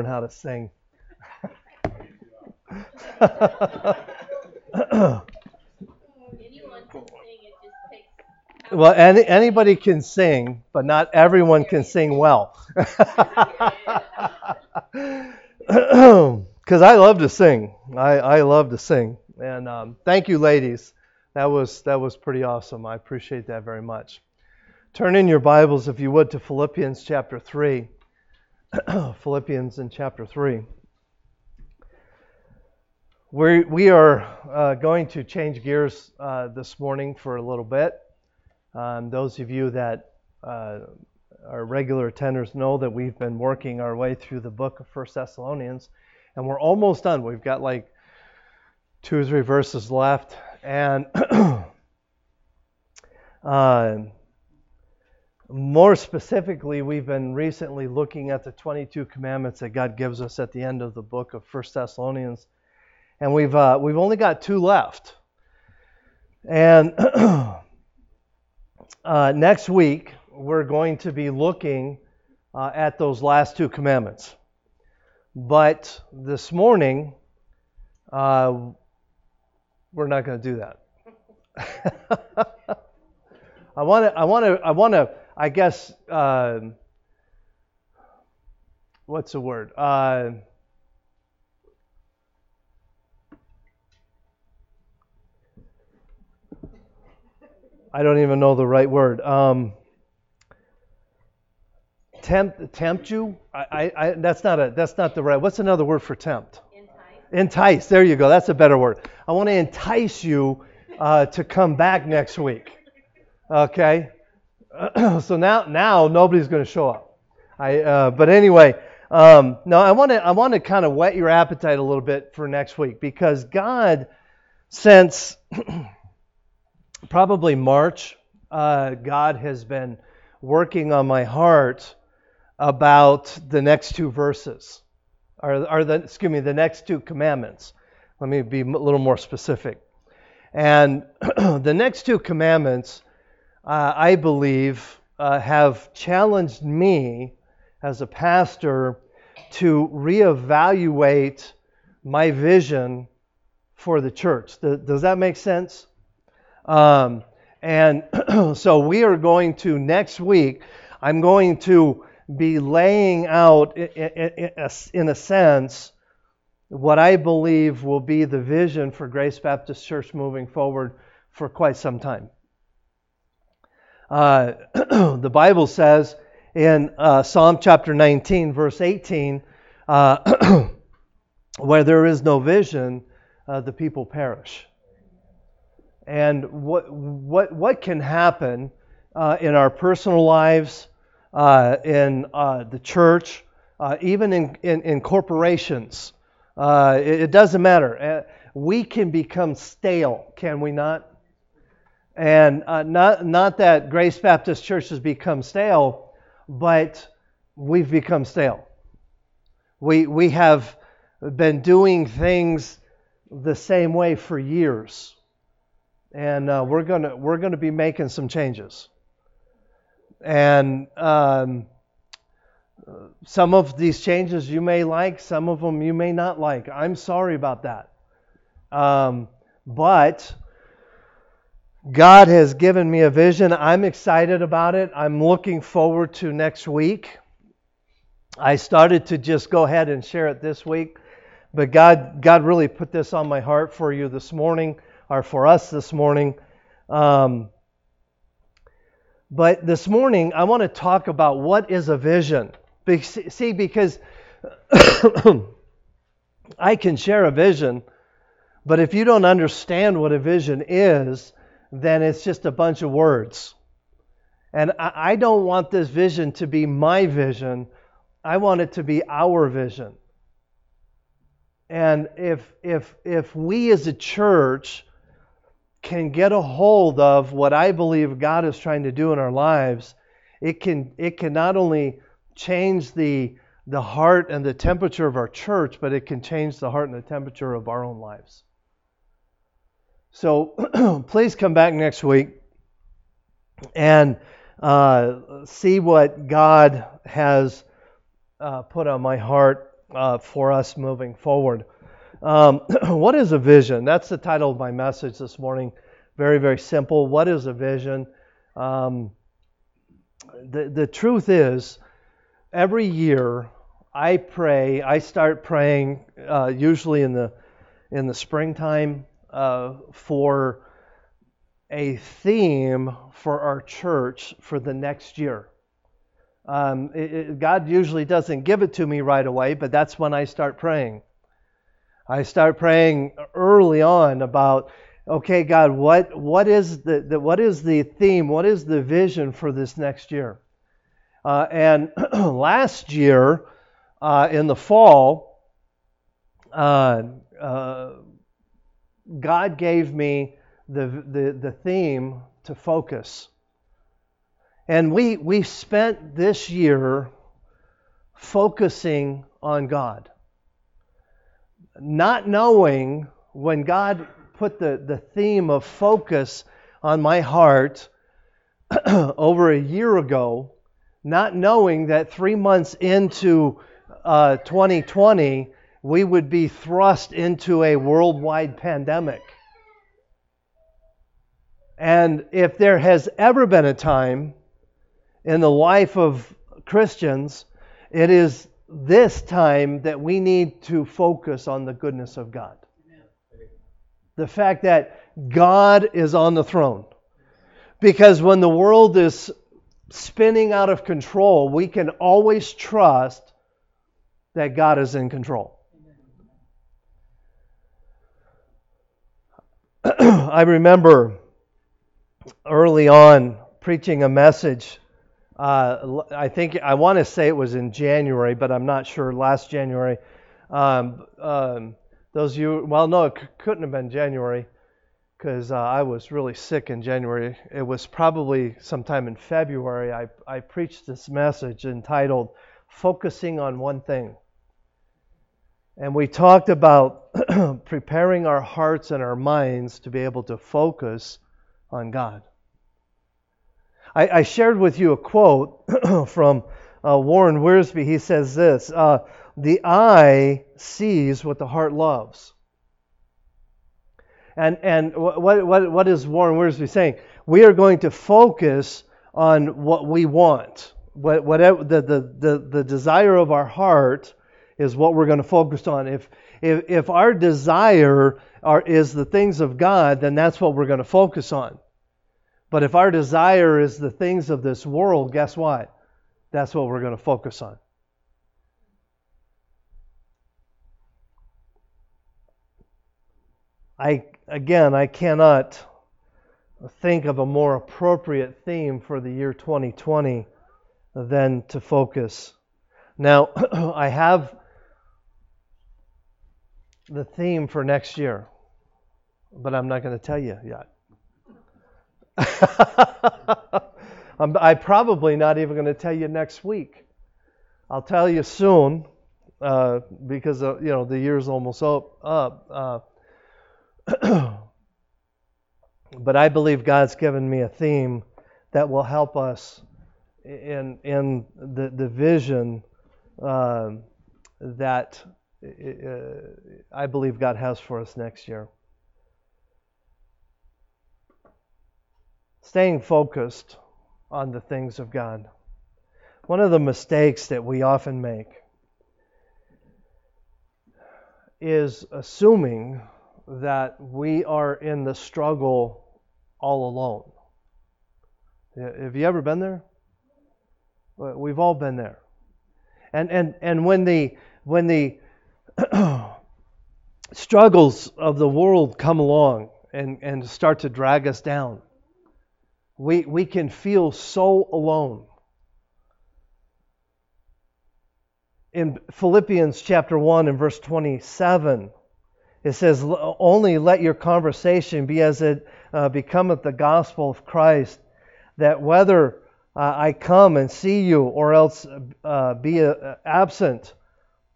learn how to sing. well, any, anybody can sing, but not everyone can sing well. Because I love to sing. I, I love to sing. And um, thank you, ladies. That was that was pretty awesome. I appreciate that very much. Turn in your Bibles, if you would, to Philippians chapter three. Philippians in chapter three. We we are uh, going to change gears uh, this morning for a little bit. Um, those of you that uh, are regular attenders know that we've been working our way through the book of First Thessalonians, and we're almost done. We've got like two or three verses left, and uh, more specifically, we've been recently looking at the 22 commandments that God gives us at the end of the book of First Thessalonians, and we've uh, we've only got two left. And uh, next week we're going to be looking uh, at those last two commandments. But this morning, uh, we're not going to do that. I want to, I want to, I want to, I guess, uh, what's the word? Uh, I don't even know the right word. Um, tempt, tempt you? I, I, that's not a, that's not the right. What's another word for tempt? Entice. There you go. That's a better word. I want to entice you uh, to come back next week. Okay. so now, now nobody's going to show up. I, uh, but anyway, um, no, I want to, I want to kind of whet your appetite a little bit for next week because God, since probably March, uh, God has been working on my heart about the next two verses or, or the, excuse me, the next two commandments. Let me be a little more specific. And the next two commandments, uh, I believe, uh, have challenged me as a pastor to reevaluate my vision for the church. Does that make sense? Um, and so we are going to, next week, I'm going to be laying out, in a sense, what I believe will be the vision for Grace Baptist Church moving forward for quite some time. Uh, the Bible says in uh, Psalm chapter 19, verse 18, uh, where there is no vision, uh, the people perish. And what, what, what can happen uh, in our personal lives, uh, in the church, even in, in, in corporations. It, it, doesn't matter. We can become stale, can we not? And uh, not, not that Grace Baptist Church has become stale, but we've become stale. We, we have been doing things the same way for years. And we're going we're going to be making some changes. And um, some of these changes you may like, some of them you may not like. I'm sorry about that. Um, but God has given me a vision. I'm excited about it. I'm looking forward to next week. I started to just go ahead and share it this week, but God, God really put this on my heart for you this morning, or for us this morning. Um, but this morning, I want to talk about what is a vision. See, because I can share a vision, but if you don't understand what a vision is, then it's just a bunch of words. And I don't want this vision to be my vision. I want it to be our vision. And if if if we as a church can get a hold of what I believe God is trying to do in our lives, it can it can not only change the the heart and the temperature of our church, but it can change the heart and the temperature of our own lives. So please come back next week and uh, see what God has uh, put on my heart uh, for us moving forward. Um, what is a vision? That's the title of my message this morning. Very, very simple. What is a vision? Um, the, the truth is, every year I pray, I start praying uh, usually in the, in the springtime uh, for a theme for our church for the next year. Um, it, it, God usually doesn't give it to me right away, but that's when I start praying. I start praying early on about, okay, God, what what is the, the what is the theme? What is the vision for this next year? Uh, and last year, uh, in the fall, uh, uh, God gave me the, the, the theme to focus. And we, we spent this year focusing on God. Not knowing when God put the, the theme of focus on my heart over a year ago, not knowing that three months into uh, 2020, we would be thrust into a worldwide pandemic. And if there has ever been a time in the life of Christians, it is this time that we need to focus on the goodness of God. The fact that God is on the throne. Because when the world is spinning out of control, we can always trust that God is in control. I remember early on preaching a message uh, I think I want to say it was in January, but I'm not sure. Last January, um, um, those you well, no, it c- couldn't have been January because uh, I was really sick in January. It was probably sometime in February. I I preached this message entitled "Focusing on One Thing," and we talked about preparing our hearts and our minds to be able to focus on God. I, I shared with you a quote from uh, Warren Wiersbe. He says this uh, The eye sees what the heart loves. And, and what, what, what is Warren Wiersbe saying? We are going to focus on what we want. what, Whatever the, the, the, the desire of our heart is what we're going to focus on. If, if, if our desire are, is the things of God, then that's what we're going to focus on. But if our desire is the things of this world, guess what? That's what we're going to focus on. I again, I cannot think of a more appropriate theme for the year 2020 than to focus. Now, I have the theme for next year, but I'm not going to tell you yet. I'm, I'm, probably not even going to tell you next week. I'll tell you soon uh, because uh, you know the year's almost up. Uh, but I believe God's given me a theme that will help us in in the the vision um, that uh, Uh, I believe God has for us next year. staying focused on the things of God. One of the mistakes that we often make is assuming that we are in the struggle all alone. Have you ever been there? We've all been there. And and and when the when the struggles of the world come along and, and start to drag us down, we, we can feel so alone. In Philippians chapter 1 and verse 27, it says, Only let your conversation be as it uh, becometh the gospel of Christ, that whether uh, I come and see you or else uh, be uh, absent,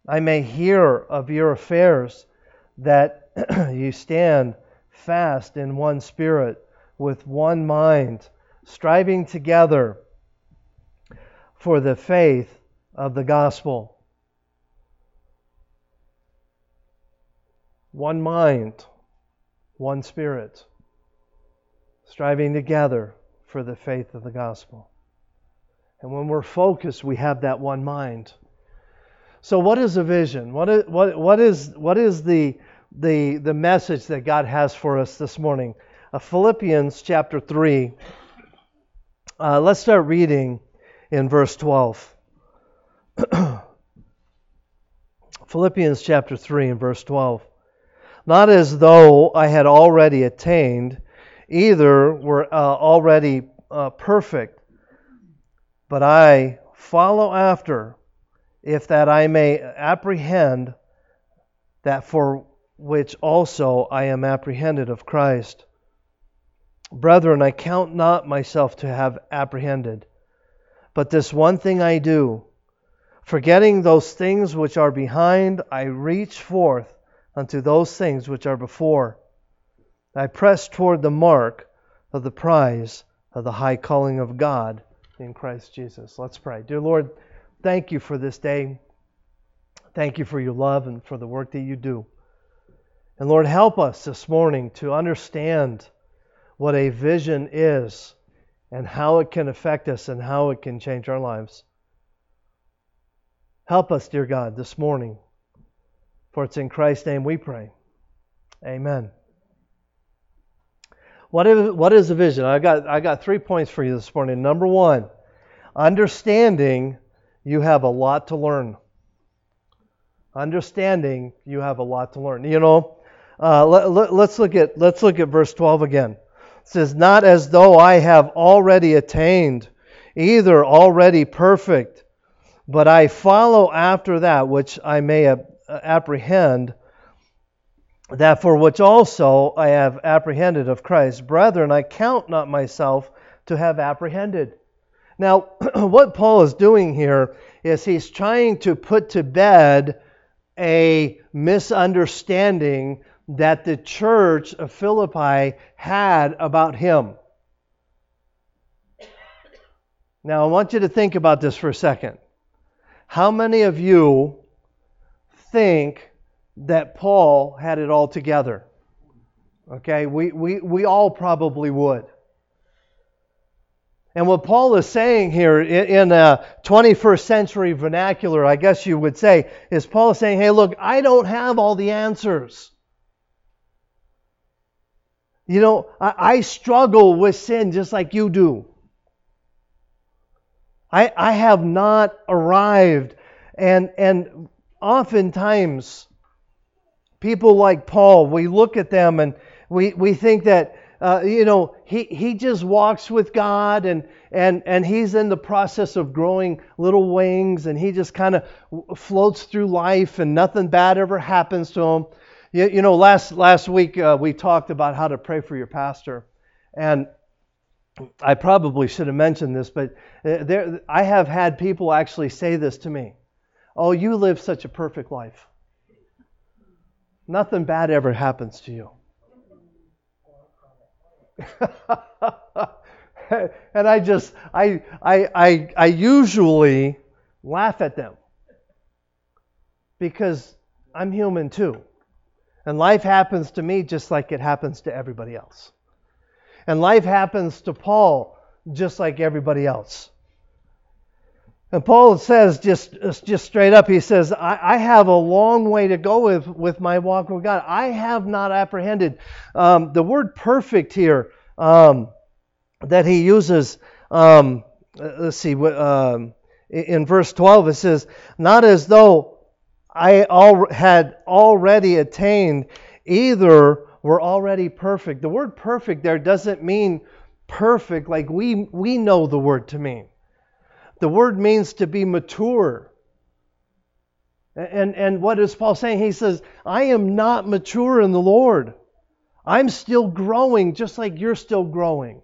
I may hear of your affairs, that you stand fast in one spirit, with one mind striving together for the faith of the gospel. one mind, one spirit, striving together for the faith of the gospel. And when we're focused, we have that one mind. So, what is a vision? What is, what, what is, what is the, the, the message that God has for us this morning? Uh, Philippians chapter 3. Uh, let's start reading in verse 12. Philippians chapter 3 and verse 12. Not as though I had already attained, either were uh, already uh, perfect, but I follow after, if that I may apprehend that for which also I am apprehended of Christ. Brethren, I count not myself to have apprehended, but this one thing I do Forgetting those things which are behind, I reach forth unto those things which are before. I press toward the mark of the prize of the high calling of God in Christ Jesus. Let's pray. Dear Lord, thank you for this day. Thank you for your love and for the work that you do. And Lord, help us this morning to understand what a vision is and how it can affect us and how it can change our lives. Help us, dear God, this morning. For it's in Christ's name we pray. Amen. What is, what is a vision? I got, I got three points for you this morning. Number one, understanding you have a lot to learn. Understanding you have a lot to learn. You know, uh, let, let, let's look at let's look at verse 12 again. It says, "Not as though I have already attained, either already perfect." But I follow after that which I may apprehend, that for which also I have apprehended of Christ. Brethren, I count not myself to have apprehended. Now, what Paul is doing here is he's trying to put to bed a misunderstanding that the church of Philippi had about him. Now, I want you to think about this for a second. How many of you think that Paul had it all together? Okay, we, we, we all probably would. And what Paul is saying here in a 21st century vernacular, I guess you would say, is Paul is saying, hey, look, I don't have all the answers. You know, I, struggle with sin just like you do. I, I have not arrived. And, and oftentimes, people like Paul, we look at them and we, we think that, uh, you know, he, he just walks with God and, and, and he's in the process of growing little wings and he just kind of floats through life and nothing bad ever happens to him. You, you know, last, last week uh, we talked about how to pray for your pastor. And I probably should have mentioned this, but uh, there, I have had people actually say this to me. Oh, you live such a perfect life. Nothing bad ever happens to you. and I just, I, I, I, I usually laugh at them because I'm human too. And life happens to me just like it happens to everybody else. And life happens to Paul just like everybody else. And Paul says just, just straight up, he says, I, I, have a long way to go with, with my walk with God. I have not apprehended. Um, the word perfect here um, that he uses, um, let's see, um, in verse 12, it says, Not as though I al- had already attained either we're already perfect. The word perfect there doesn't mean perfect like we, we know the word to mean. The word means to be mature. And, and what is Paul saying? He says, I am not mature in the Lord. I'm still growing just like you're still growing.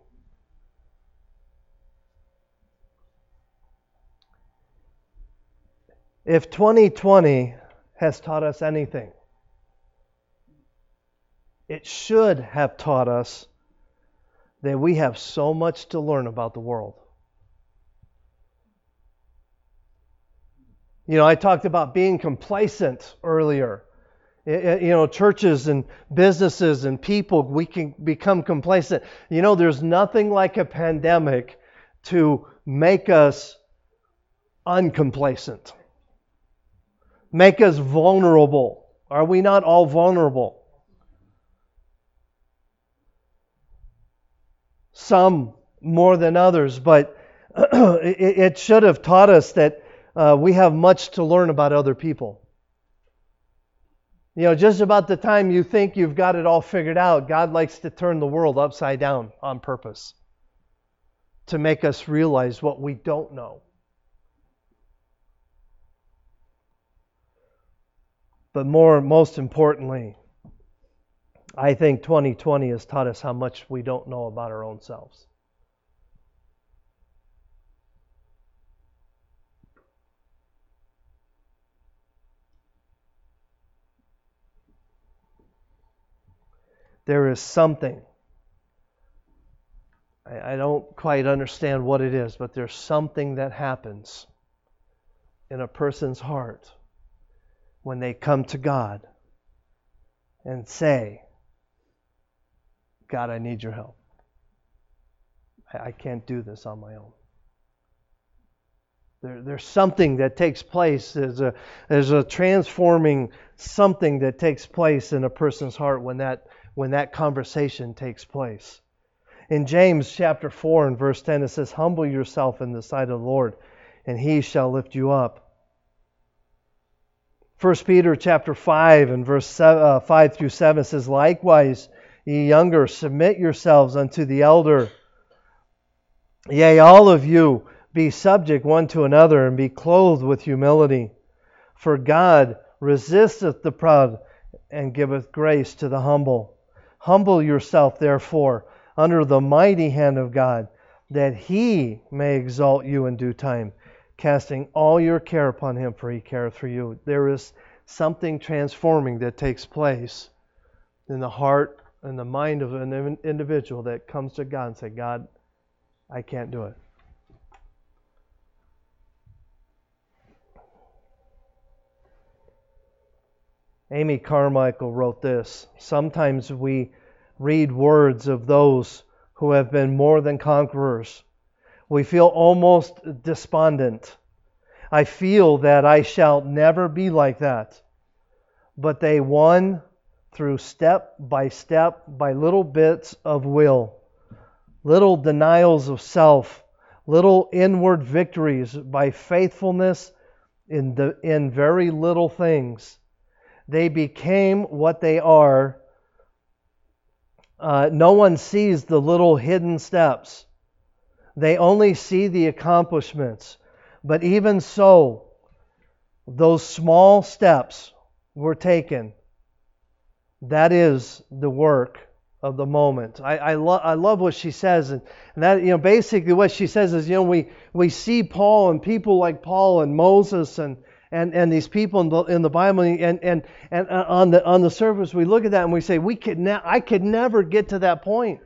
If 2020 has taught us anything, it should have taught us that we have so much to learn about the world. You know, I talked about being complacent earlier. You know, churches and businesses and people, we can become complacent. You know, there's nothing like a pandemic to make us uncomplacent, make us vulnerable. Are we not all vulnerable? Some more than others, but it should have taught us that uh, we have much to learn about other people. You know, just about the time you think you've got it all figured out, God likes to turn the world upside down on purpose to make us realize what we don't know. But more, most importantly, I think 2020 has taught us how much we don't know about our own selves. There is something. I, I don't quite understand what it is, but there's something that happens in a person's heart when they come to God and say, God, I need your help. I, I can't do this on my own. There, there's something that takes place. There's a, there's a transforming something that takes place in a person's heart when that when that conversation takes place. In James chapter 4 and verse 10, it says, Humble yourself in the sight of the Lord, and he shall lift you up. 1 Peter chapter 5 and verse uh, 5 through 7 says, Likewise, ye younger, submit yourselves unto the elder. Yea, all of you be subject one to another, and be clothed with humility. For God resisteth the proud, and giveth grace to the humble. Humble yourself, therefore, under the mighty hand of God, that he may exalt you in due time, casting all your care upon him, for he careth for you. There is something transforming that takes place in the heart and the mind of an individual that comes to God and say, God, I can't do it. Amy Carmichael wrote this Sometimes we read words of those who have been more than conquerors. We feel almost despondent. I feel that I shall never be like that. But they won through step by step by little bits of will, little denials of self, little inward victories by faithfulness in, the, in very little things they became what they are. Uh, no one sees the little hidden steps, they only see the accomplishments. But even so, those small steps were taken. That is the work of the moment. I, I, lo- I love what she says, and, and that you know basically what she says is you know we we see Paul and people like Paul and Moses and and, and these people in the, in the Bible, and, and, and uh, on, the, on the surface, we look at that and we say, we could ne- I could never get to that point.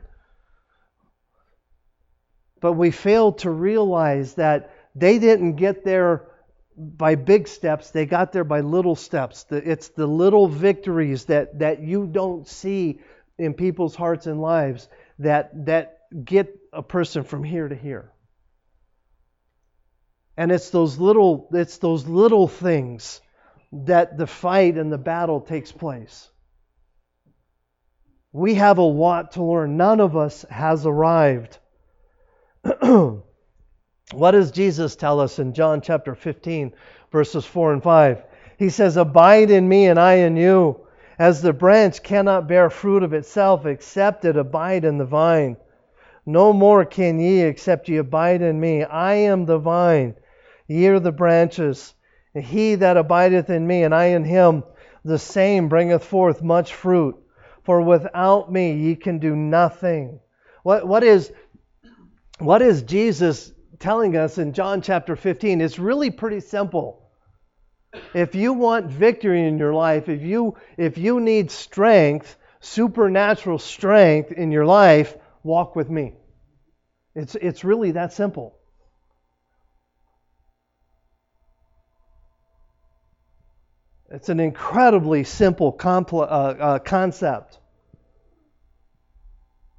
But we fail to realize that they didn't get there by big steps, they got there by little steps. It's the little victories that, that you don't see in people's hearts and lives that, that get a person from here to here. And it's those little it's those little things that the fight and the battle takes place. We have a lot to learn. None of us has arrived. what does Jesus tell us in John chapter 15, verses 4 and 5? He says, Abide in me and I in you, as the branch cannot bear fruit of itself except it abide in the vine. No more can ye except ye abide in me. I am the vine Ye are the branches. He that abideth in me, and I in him, the same bringeth forth much fruit. For without me ye can do nothing. What, what, is, what is Jesus telling us in John chapter 15? It's really pretty simple. If you want victory in your life, if you, if you need strength, supernatural strength in your life, walk with me. It's, it's really that simple. It's an incredibly simple compl- uh, uh, concept.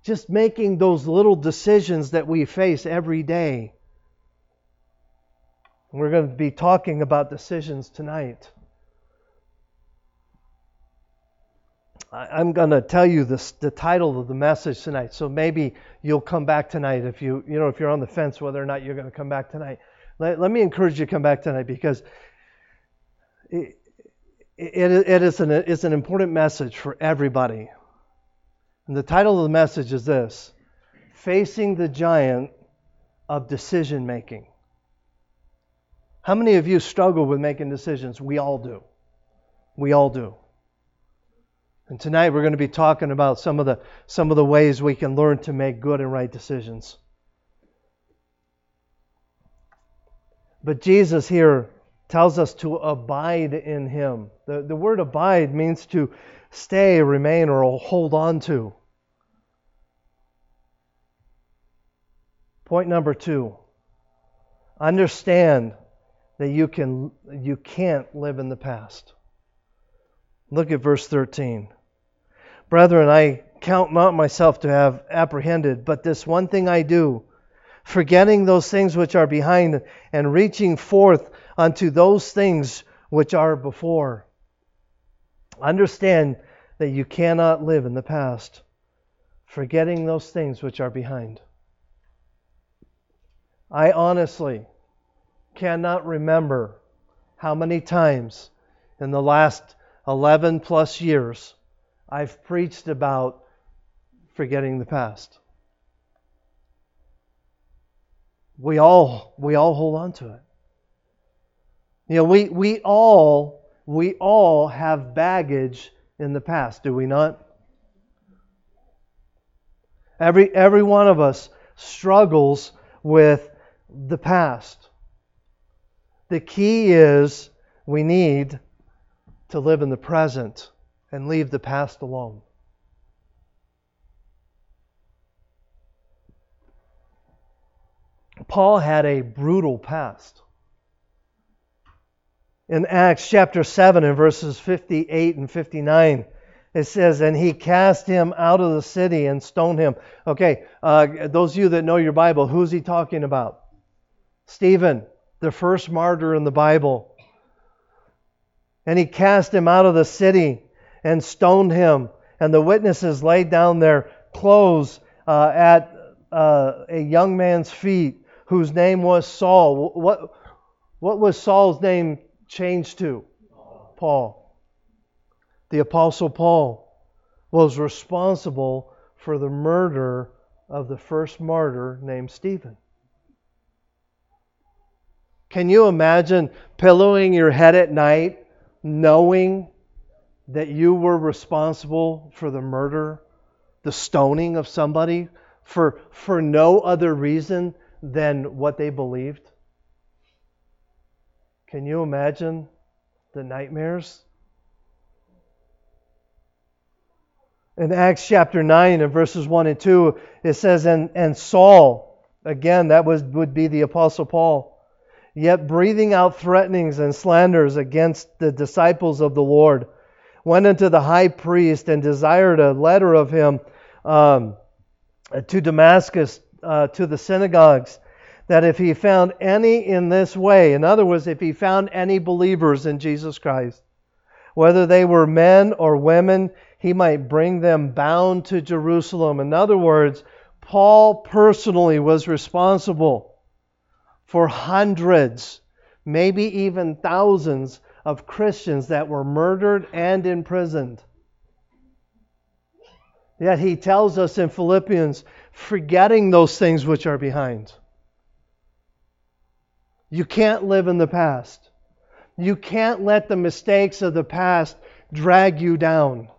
Just making those little decisions that we face every day. We're going to be talking about decisions tonight. I'm going to tell you this, the title of the message tonight. So maybe you'll come back tonight if you you know if you're on the fence whether or not you're going to come back tonight. Let, let me encourage you to come back tonight because it, it is an it's an important message for everybody. And the title of the message is this: Facing the Giant of Decision Making. How many of you struggle with making decisions? We all do. We all do. And tonight we're going to be talking about some of the some of the ways we can learn to make good and right decisions. But Jesus here tells us to abide in him. The, the word abide means to stay, remain, or hold on to. Point number two understand that you, can, you can't live in the past. Look at verse 13. Brethren, I count not myself to have apprehended, but this one thing I do, forgetting those things which are behind and reaching forth unto those things which are before. Understand that you cannot live in the past, forgetting those things which are behind. I honestly cannot remember how many times in the last 11 plus years I've preached about forgetting the past. We all we all hold on to it. You know, we, we all we all have baggage in the past, do we not? Every every one of us struggles with the past. The key is we need to live in the present and leave the past alone. Paul had a brutal past. In Acts chapter 7 and verses 58 and 59, it says, And he cast him out of the city and stoned him. Okay, uh, those of you that know your Bible, who's he talking about? Stephen, the first martyr in the Bible. And he cast him out of the city and stoned him. And the witnesses laid down their clothes uh, at uh, a young man's feet whose name was Saul. What, what was Saul's name changed to? Paul. The Apostle Paul was responsible for the murder of the first martyr named Stephen. Can you imagine pillowing your head at night knowing that you were responsible for the murder, the stoning of somebody for, for no other reason than what they believed? Can you imagine the nightmares? In Acts chapter 9 and verses 1 and 2, it says, And, and Saul, again, that was, would be the Apostle Paul, yet breathing out threatenings and slanders against the disciples of the Lord went unto the high priest and desired a letter of him um, to Damascus, uh, to the synagogues, that if he found any in this way, in other words, if he found any believers in Jesus Christ, whether they were men or women, he might bring them bound to Jerusalem. In other words, Paul personally was responsible for hundreds, maybe even thousands of Christians that were murdered and imprisoned. Yet he tells us in Philippians, forgetting those things which are behind. You can't live in the past. You can't let the mistakes of the past drag you down.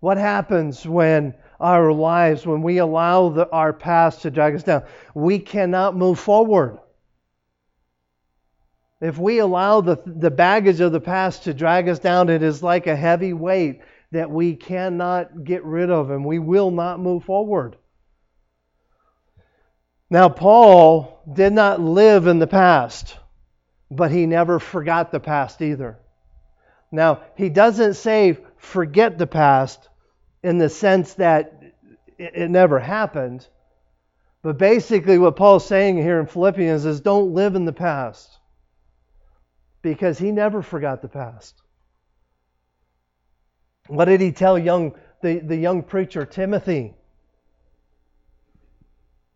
What happens when our lives, when we allow the, our past to drag us down, we cannot move forward. If we allow the, the baggage of the past to drag us down, it is like a heavy weight that we cannot get rid of and we will not move forward. Now, Paul did not live in the past, but he never forgot the past either. Now, he doesn't say forget the past in the sense that it never happened. But basically, what Paul's saying here in Philippians is don't live in the past because he never forgot the past. What did he tell young the, the young preacher Timothy?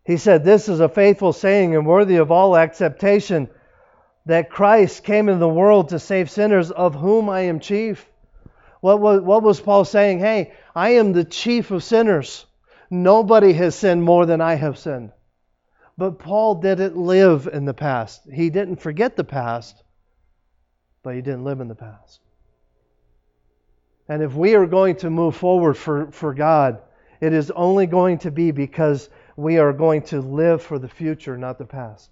He said, This is a faithful saying and worthy of all acceptation that Christ came into the world to save sinners, of whom I am chief. What was, what was Paul saying? Hey, I am the chief of sinners. Nobody has sinned more than I have sinned. But Paul didn't live in the past. He didn't forget the past, but he didn't live in the past. And if we are going to move forward for, for God, it is only going to be because we are going to live for the future, not the past.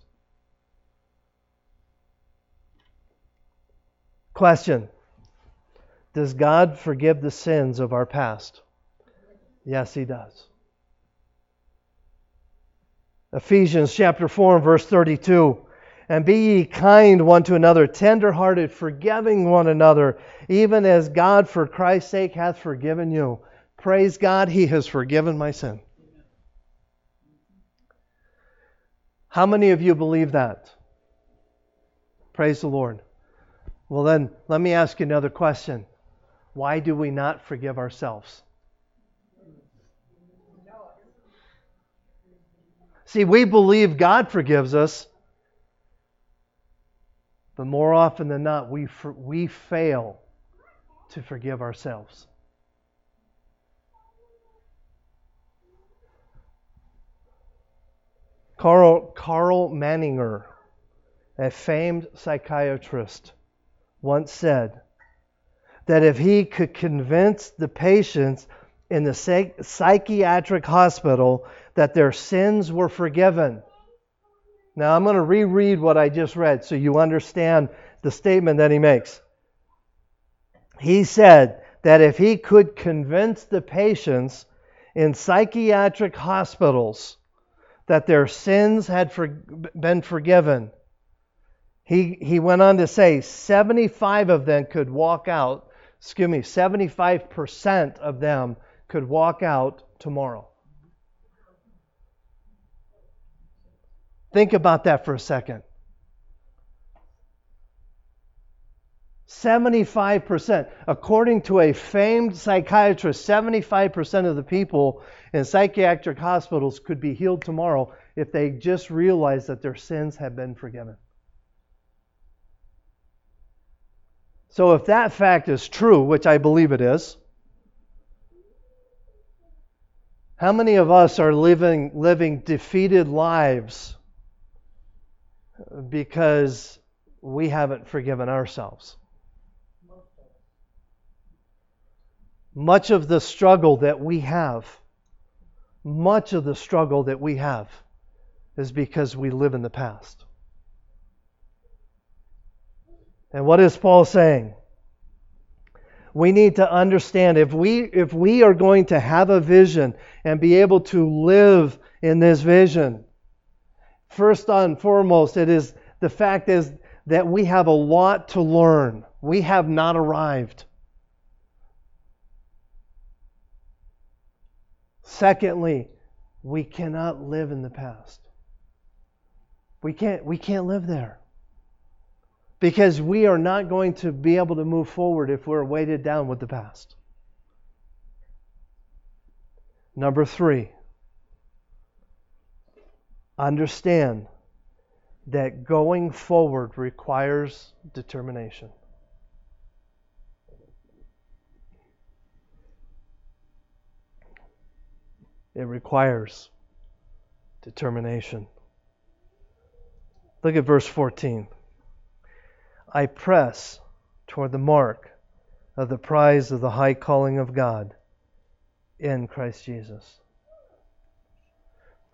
Question Does God forgive the sins of our past? Yes, He does. Ephesians chapter 4 and verse 32. And be ye kind one to another, tender hearted, forgiving one another, even as God for Christ's sake hath forgiven you. Praise God, He has forgiven my sin. How many of you believe that? Praise the Lord. Well, then, let me ask you another question. Why do we not forgive ourselves? See, we believe God forgives us, but more often than not, we, we fail to forgive ourselves. Carl, Karl Menninger, a famed psychiatrist, once said that if he could convince the patients in the psychiatric hospital that their sins were forgiven. Now I'm going to reread what I just read so you understand the statement that he makes. He said that if he could convince the patients in psychiatric hospitals that their sins had for, been forgiven, he, he went on to say 75 of them could walk out, excuse me, 75% of them could walk out tomorrow. Think about that for a second. 75%. According to a famed psychiatrist, 75% of the people in psychiatric hospitals could be healed tomorrow if they just realized that their sins have been forgiven. So, if that fact is true, which I believe it is, how many of us are living, living defeated lives because we haven't forgiven ourselves. Much of the struggle that we have, much of the struggle that we have is because we live in the past. And what is Paul saying? We need to understand if we if we are going to have a vision and be able to live in this vision, First and foremost, it is the fact is that we have a lot to learn. We have not arrived. Secondly, we cannot live in the past. We can't we can't live there. Because we are not going to be able to move forward if we're weighted down with the past. Number 3, understand that going forward requires determination. It requires determination. Look at verse 14. I press toward the mark of the prize of the high calling of God in Christ Jesus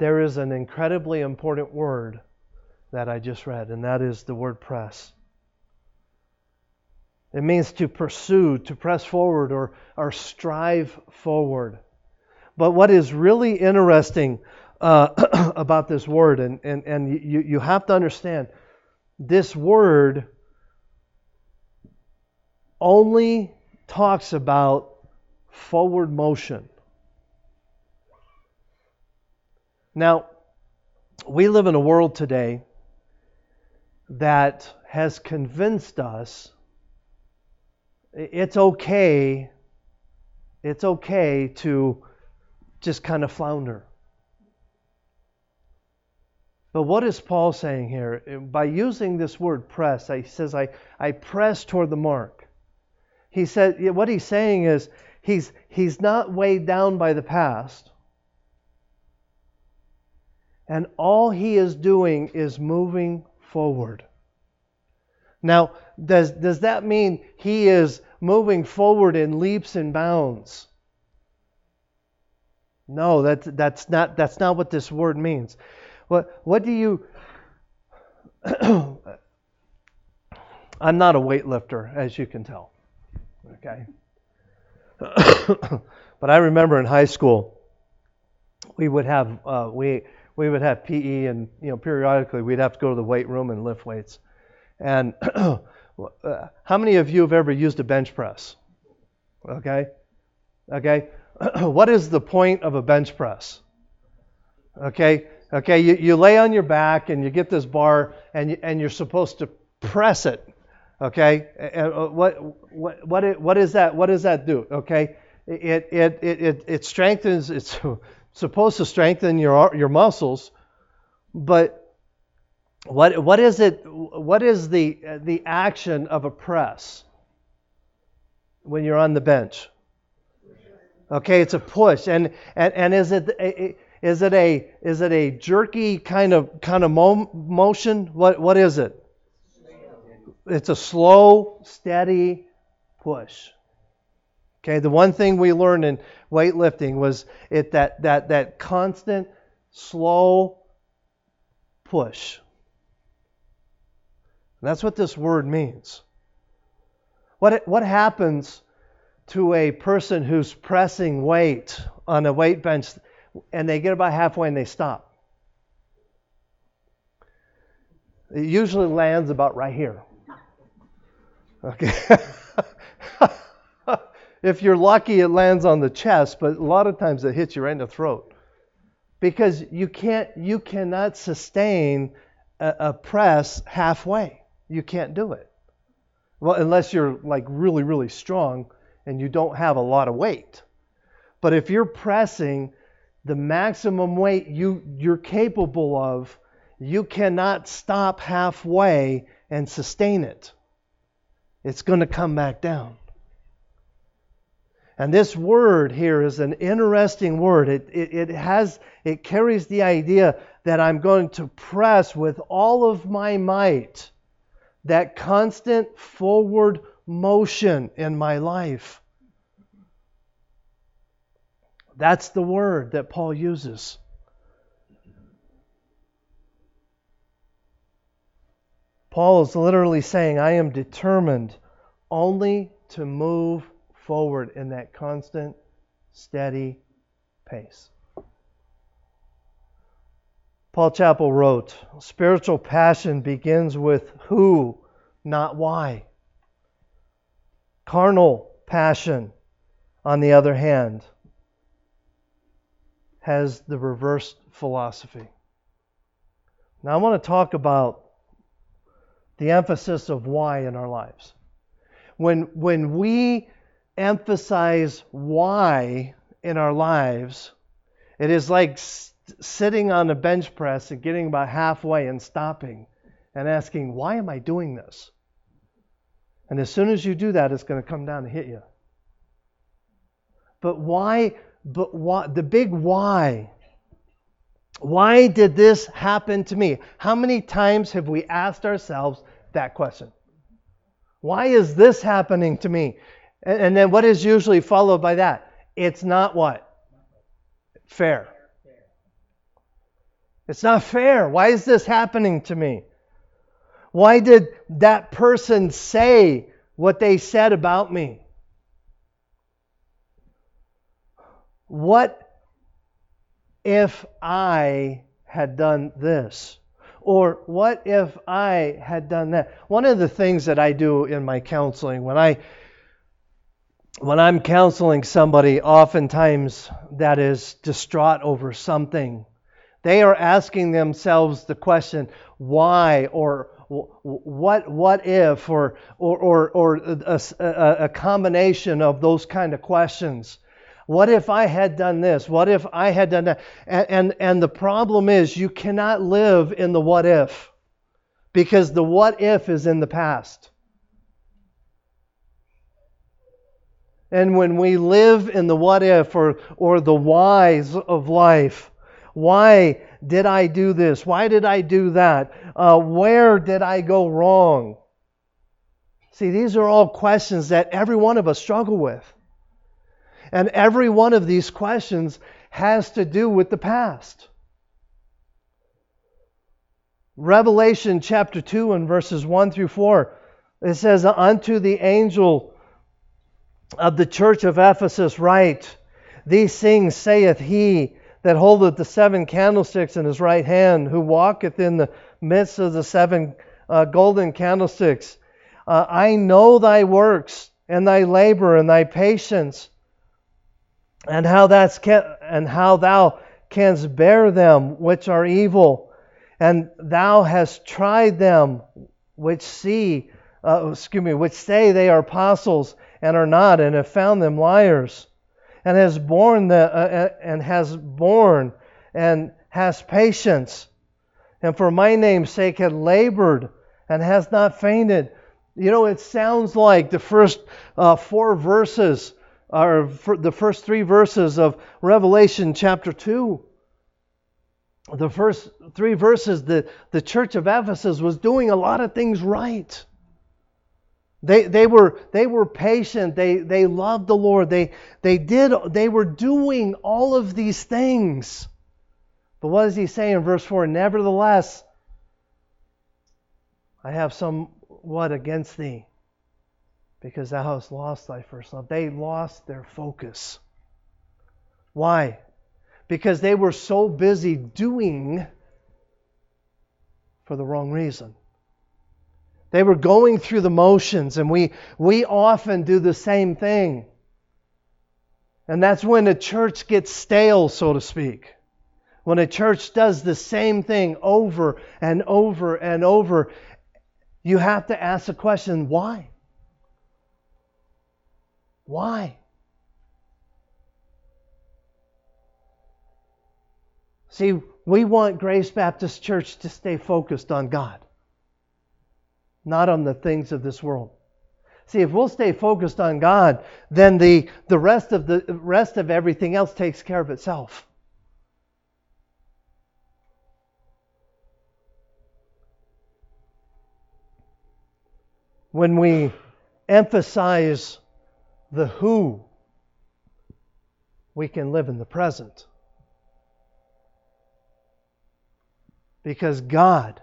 there is an incredibly important word that I just read, and that is the word press. It means to pursue, to press forward, or, or strive forward. But what is really interesting uh, about this word, and, and, and you, you have to understand this word only talks about forward motion. Now, we live in a world today that has convinced us it's okay it's okay to just kind of flounder. But what is Paul saying here? By using this word press, he says, I, I press toward the mark. He said, what he's saying is, he's, he's not weighed down by the past. And all he is doing is moving forward. Now, does, does that mean he is moving forward in leaps and bounds? No, that's, that's, not, that's not what this word means. What, what do you. I'm not a weightlifter, as you can tell. Okay? but I remember in high school, we would have uh, we we would have PE, and you know periodically we'd have to go to the weight room and lift weights. And uh, how many of you have ever used a bench press? Okay, okay. what is the point of a bench press? Okay, okay. You, you lay on your back and you get this bar and you, and you're supposed to press it. Okay, and what what what is that? What does that do? Okay, it it it it, it strengthens. It's supposed to strengthen your your muscles, but what what is it? What is the the action of a press when you're on the bench? Okay, it's a push, and and, and is it is it a is it a jerky kind of kind of mo- motion? What what is it? It's a slow, steady push. Okay, the one thing we learned in weightlifting was it that that that constant, slow push. And that's what this word means. What what happens to a person who's pressing weight on a weight bench and they get about halfway and they stop. It usually lands about right here. Okay. if you're lucky, it lands on the chest, but a lot of times it hits you right in the throat. Because you can't, you cannot sustain a, a press halfway. You can't do it. Well, unless you're like really, really strong and you don't have a lot of weight. But if you're pressing the maximum weight you, you're capable of, you cannot stop halfway and sustain it. It's going to come back down. And this word here is an interesting word. It, it, it, has it carries the idea that I'm going to press with all of my might that constant forward motion in my life. That's the word that Paul uses. Paul is literally saying, I am determined only to move forward in that constant, steady pace. Paul Chappell wrote, Spiritual passion begins with who, not why. Carnal passion, on the other hand, has the reversed philosophy. Now, I want to talk about the emphasis of why in our lives. When, when we emphasize why in our lives, it is like sitting on a bench press and getting about halfway and stopping and asking, Why am I doing this? And as soon as you do that, it's going to come down and hit you. But why? But why? The big why. Why did this happen to me? How many times have we asked ourselves that question? Why is this happening to me? And, and then what is usually followed by that? It's not what? Fair. It's not fair. Why is this happening to me? Why did that person say what they said about me? What if I had done this? Or what if I had done that? One of the things that I do in my counseling when I when I'm counseling somebody, oftentimes that is distraught over something, they are asking themselves the question, why or what what if or or or, or a, a, combination of those kind of questions. What if I had done this? What if I had done that? And, and, and the problem is you cannot live in the what if because the what if is in the past. And when we live in the what if or, or the whys of life, why did I do this? Why did I do that? Uh, where did I go wrong? See, these are all questions that every one of us struggle with. And every one of these questions has to do with the past. Revelation chapter 2 and verses 1 through 4, it says, Unto the angel of the church of Ephesus write, These things saith he that holdeth the seven candlesticks in his right hand, who walketh in the midst of the seven uh, golden candlesticks. Uh, I know thy works and thy labor and thy patience, and how that's and how thou canst bear them which are evil, and thou hast tried them which see, uh, excuse me, which say they are apostles and are not, and have found them liars and has borne the, uh, uh, and has borne and has patience, and for my name's sake had labored and has not fainted. You know, it sounds like the first uh, four verses, or the first three verses of Revelation chapter 2. The first three verses, the, the church of Ephesus was doing a lot of things right. They, they, were, they were patient. They, they loved the Lord. They, they, did, they were doing all of these things. But what does he say in verse 4? Nevertheless, I have somewhat against thee, because thou hast lost thy first love. They lost their focus. Why? Because they were so busy doing for the wrong reason. They were going through the motions, and we, we often do the same thing. And that's when a church gets stale, so to speak. When a church does the same thing over and over and over, you have to ask the question why? Why? See, we want Grace Baptist Church to stay focused on God not on the things of this world. See, if we'll stay focused on God, then the, the rest of the rest of everything else takes care of itself. When we emphasize the who, we can live in the present. Because God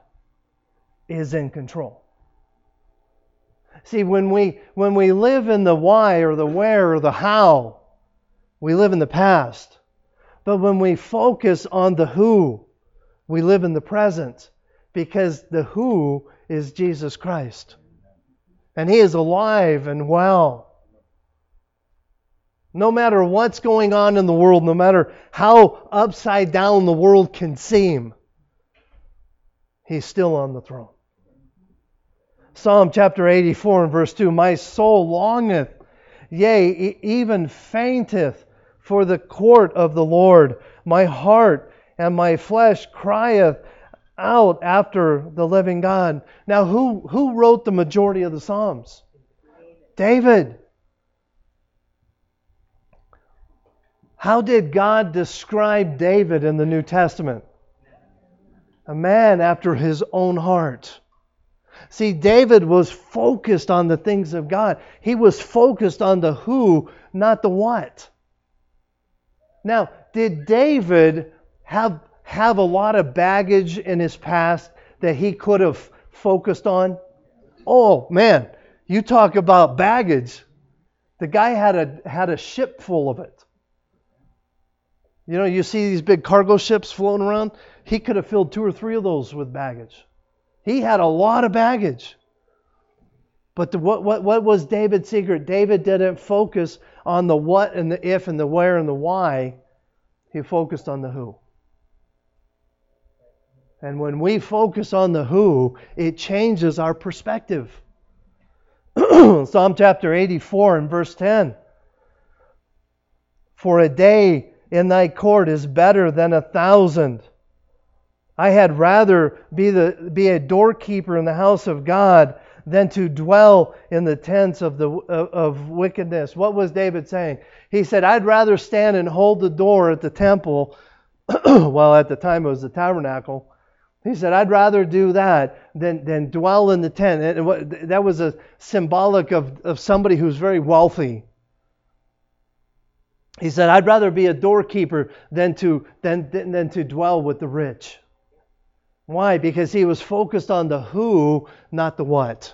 is in control. See, when we, when we live in the why or the where or the how, we live in the past. But when we focus on the who, we live in the present because the who is Jesus Christ. And He is alive and well. No matter what's going on in the world, no matter how upside down the world can seem, He's still on the throne. Psalm chapter 84 and verse 2 My soul longeth, yea, even fainteth for the court of the Lord. My heart and my flesh crieth out after the living God. Now, who, who wrote the majority of the Psalms? David. How did God describe David in the New Testament? A man after his own heart. See, David was focused on the things of God. He was focused on the who, not the what. Now, did David have, have a lot of baggage in his past that he could have focused on? Oh, man, you talk about baggage. The guy had a, had a ship full of it. You know, you see these big cargo ships floating around. He could have filled two or three of those with baggage. He had a lot of baggage. But the, what, what, what was David's secret? David didn't focus on the what and the if and the where and the why. He focused on the who. And when we focus on the who, it changes our perspective. Psalm chapter 84 and verse 10. For a day in thy court is better than a thousand. I had rather be, the, be a doorkeeper in the house of God than to dwell in the tents of, the, of, wickedness. What was David saying? He said, I'd rather stand and hold the door at the temple, well, at the time it was the tabernacle. He said, I'd rather do that than, than dwell in the tent. And that was a symbolic of, of somebody who's very wealthy. He said, I'd rather be a doorkeeper than to, than, than, than to dwell with the rich. Why? Because he was focused on the who, not the what.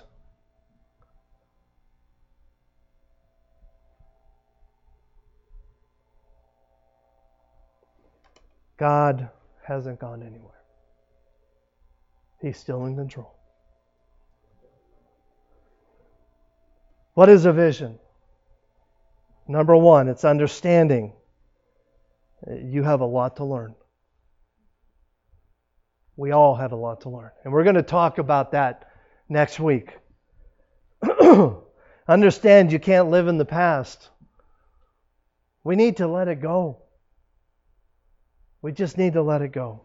God hasn't gone anywhere. He's still in control. What is a vision? Number one, it's understanding. You have a lot to learn. We all have a lot to learn. And we're going to talk about that next week. Understand you can't live in the past. We need to let it go. We just need to let it go.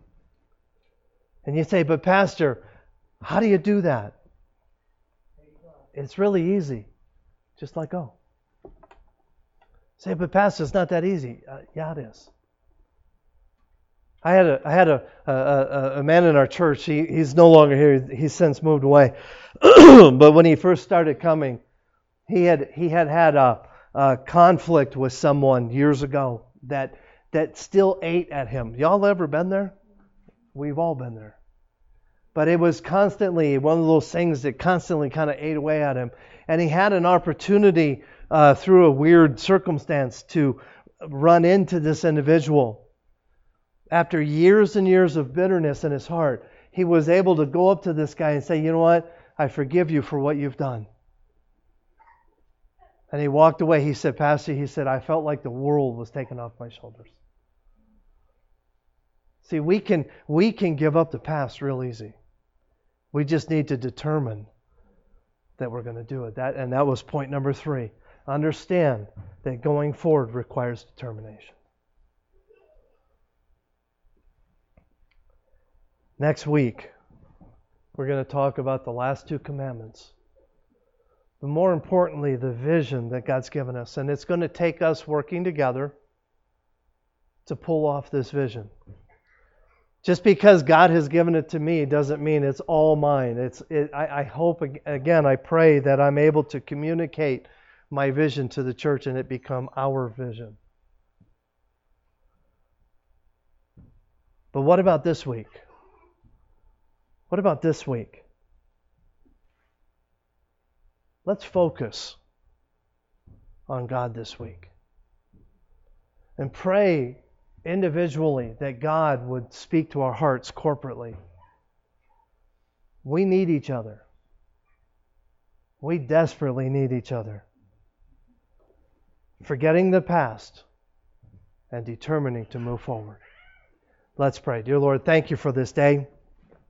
And you say, but Pastor, how do you do that? It's really easy. Just let go. Say, but Pastor, it's not that easy. Uh, yeah, it is. I had a I had a a, a man in our church. He he's no longer here. He's since moved away. but when he first started coming, he had he had had a, a conflict with someone years ago that that still ate at him. Y'all ever been there? We've all been there. But it was constantly one of those things that constantly kind of ate away at him. And he had an opportunity uh, through a weird circumstance to run into this individual. After years and years of bitterness in his heart, he was able to go up to this guy and say, You know what? I forgive you for what you've done. And he walked away. He said, Pastor, he said, I felt like the world was taken off my shoulders. See, we can, we can give up the past real easy. We just need to determine that we're going to do it. That, and that was point number three. Understand that going forward requires determination. Next week, we're going to talk about the last two commandments. But more importantly, the vision that God's given us. And it's going to take us working together to pull off this vision. Just because God has given it to me doesn't mean it's all mine. It's, it, I, I hope, again, I pray that I'm able to communicate my vision to the church and it become our vision. But what about this week? What about this week? Let's focus on God this week and pray individually that God would speak to our hearts corporately. We need each other. We desperately need each other forgetting the past, and determining to move forward. Let's pray. Dear Lord, thank you for this day.